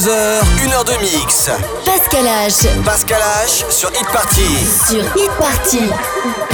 22h, 1h de mix. Pascal H. Pascal H sur Hit Party. Sur Hit Party.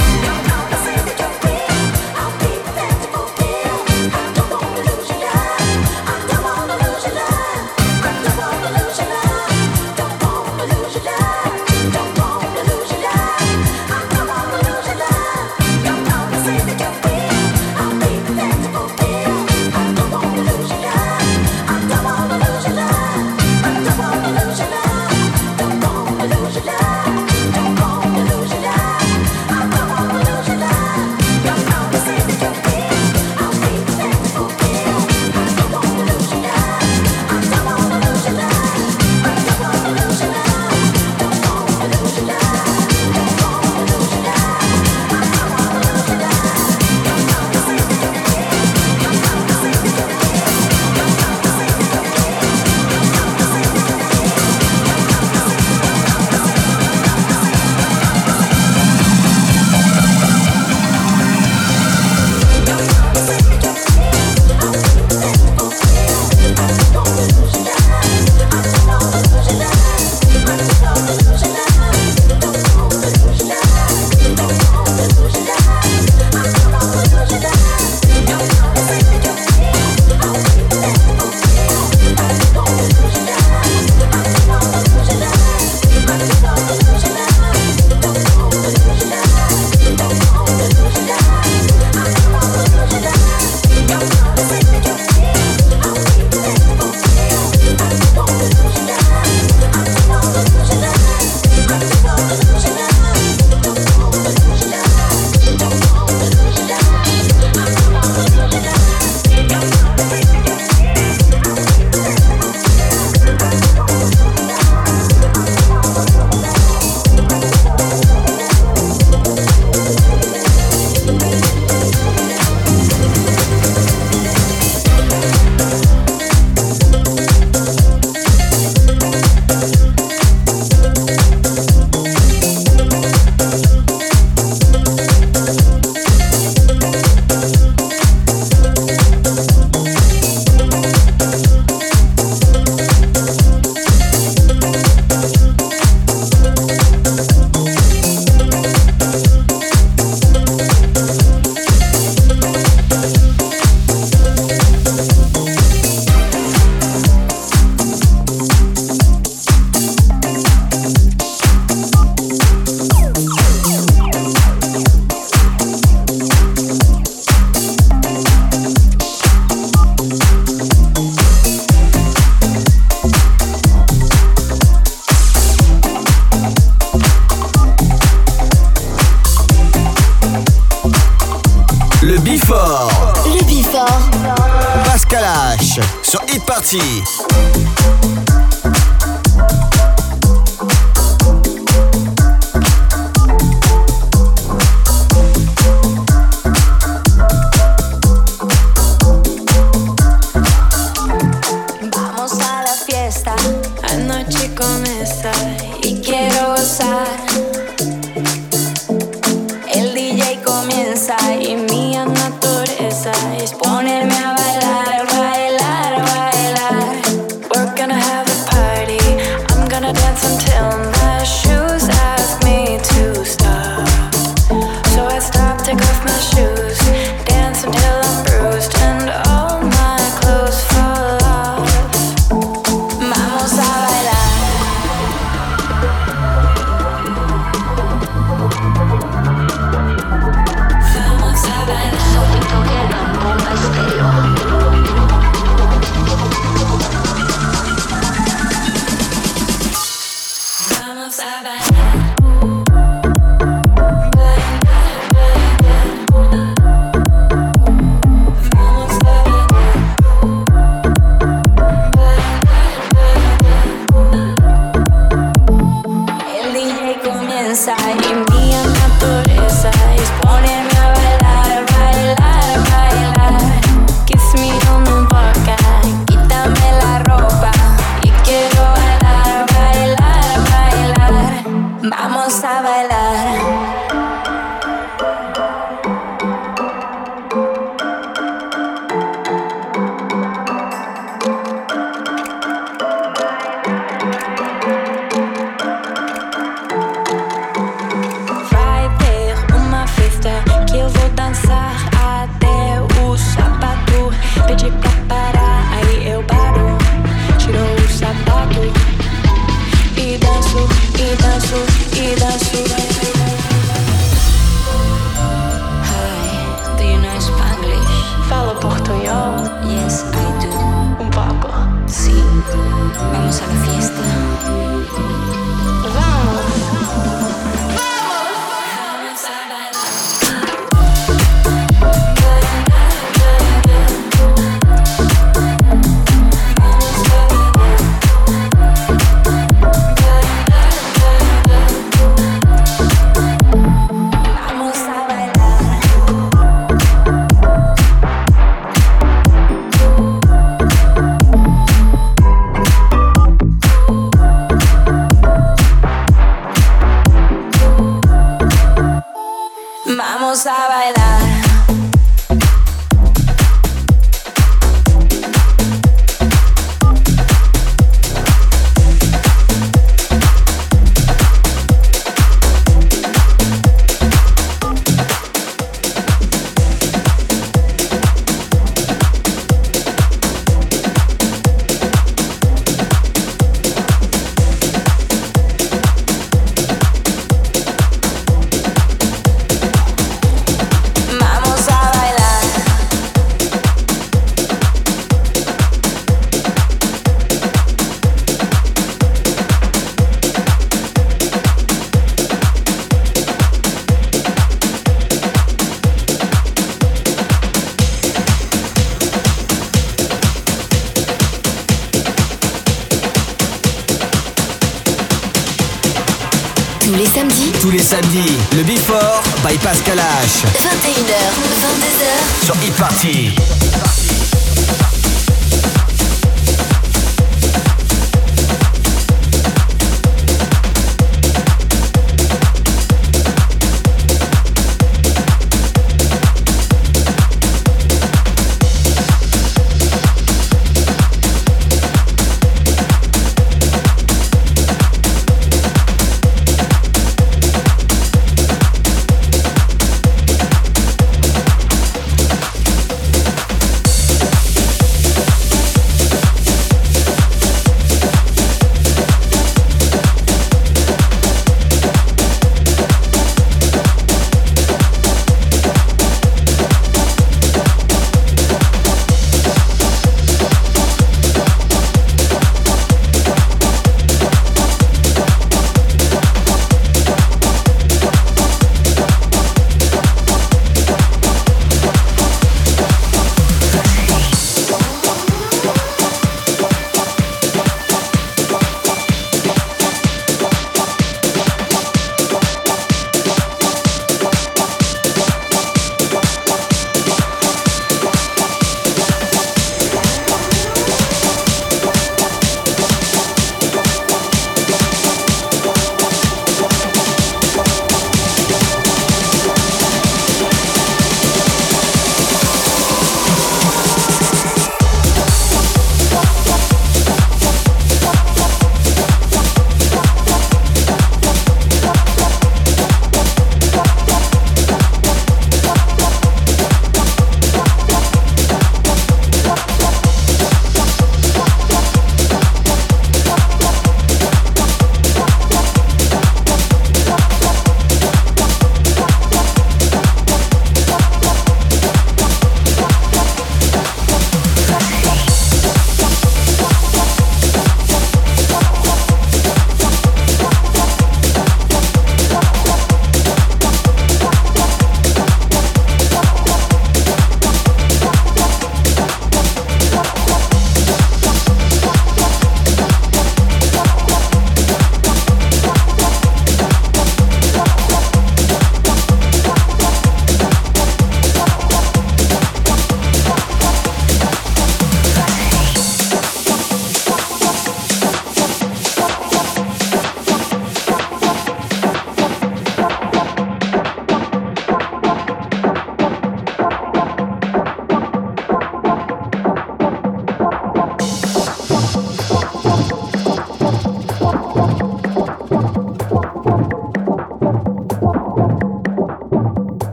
一起。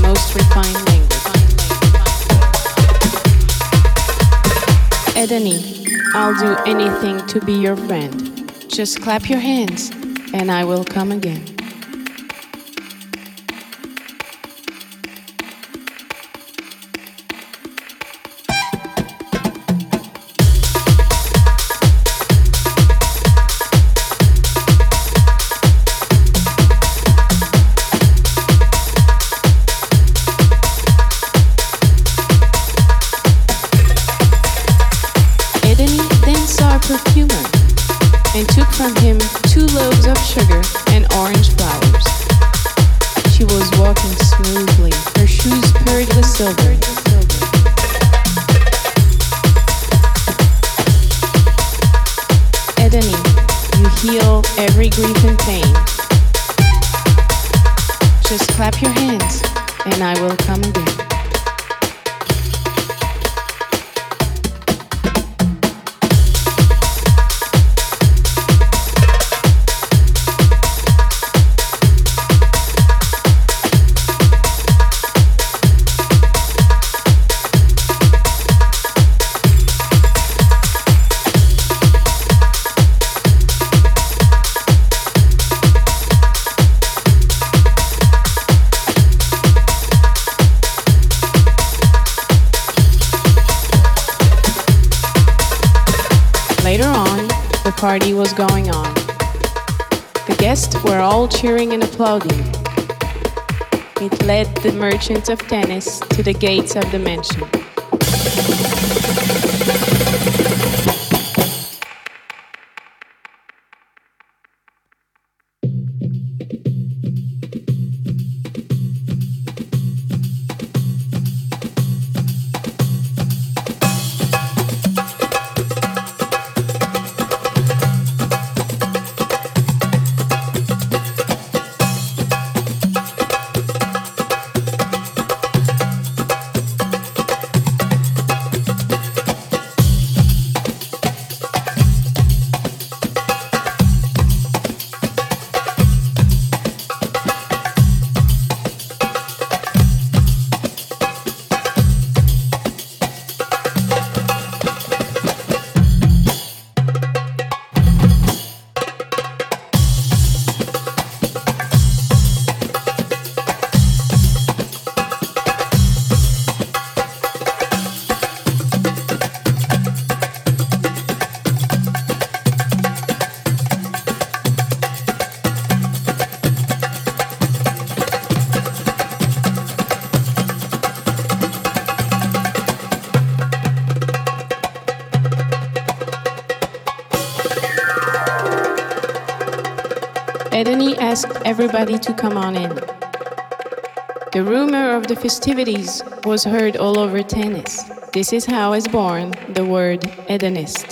most refined language. I'll do anything to be your friend. Just clap your hands, and I will come again. Cheering and applauding. It led the merchant of tennis to the gates of the mansion. Everybody to come on in. The rumor of the festivities was heard all over tennis. This is how is born the word hedonist.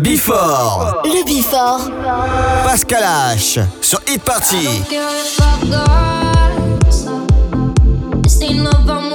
Le Bifort. Le Bifort. Pascal H sur Hit Party. I need you close. You're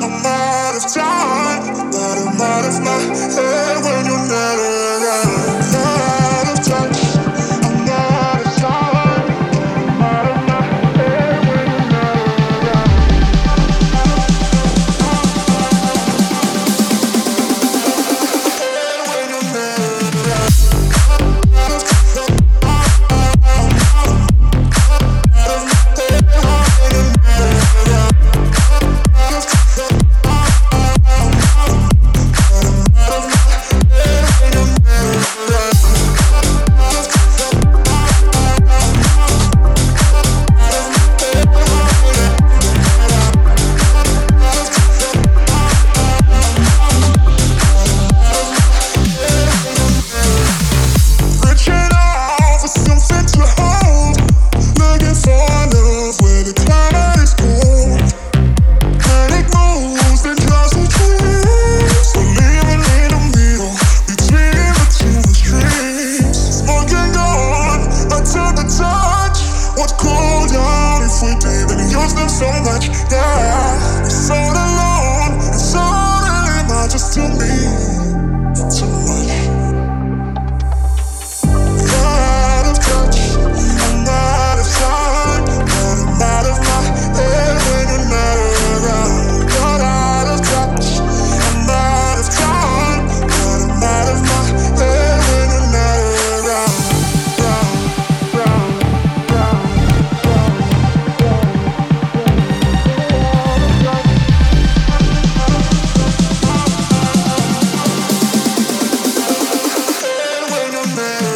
I'm out of time, but I'm out of my head. man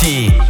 party.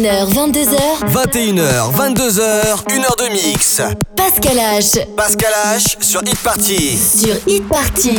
21h, 22h. 21h, 22h, 1 heure de mix. Pascal H. Pascal H sur Hit Party. Sur Hit Party.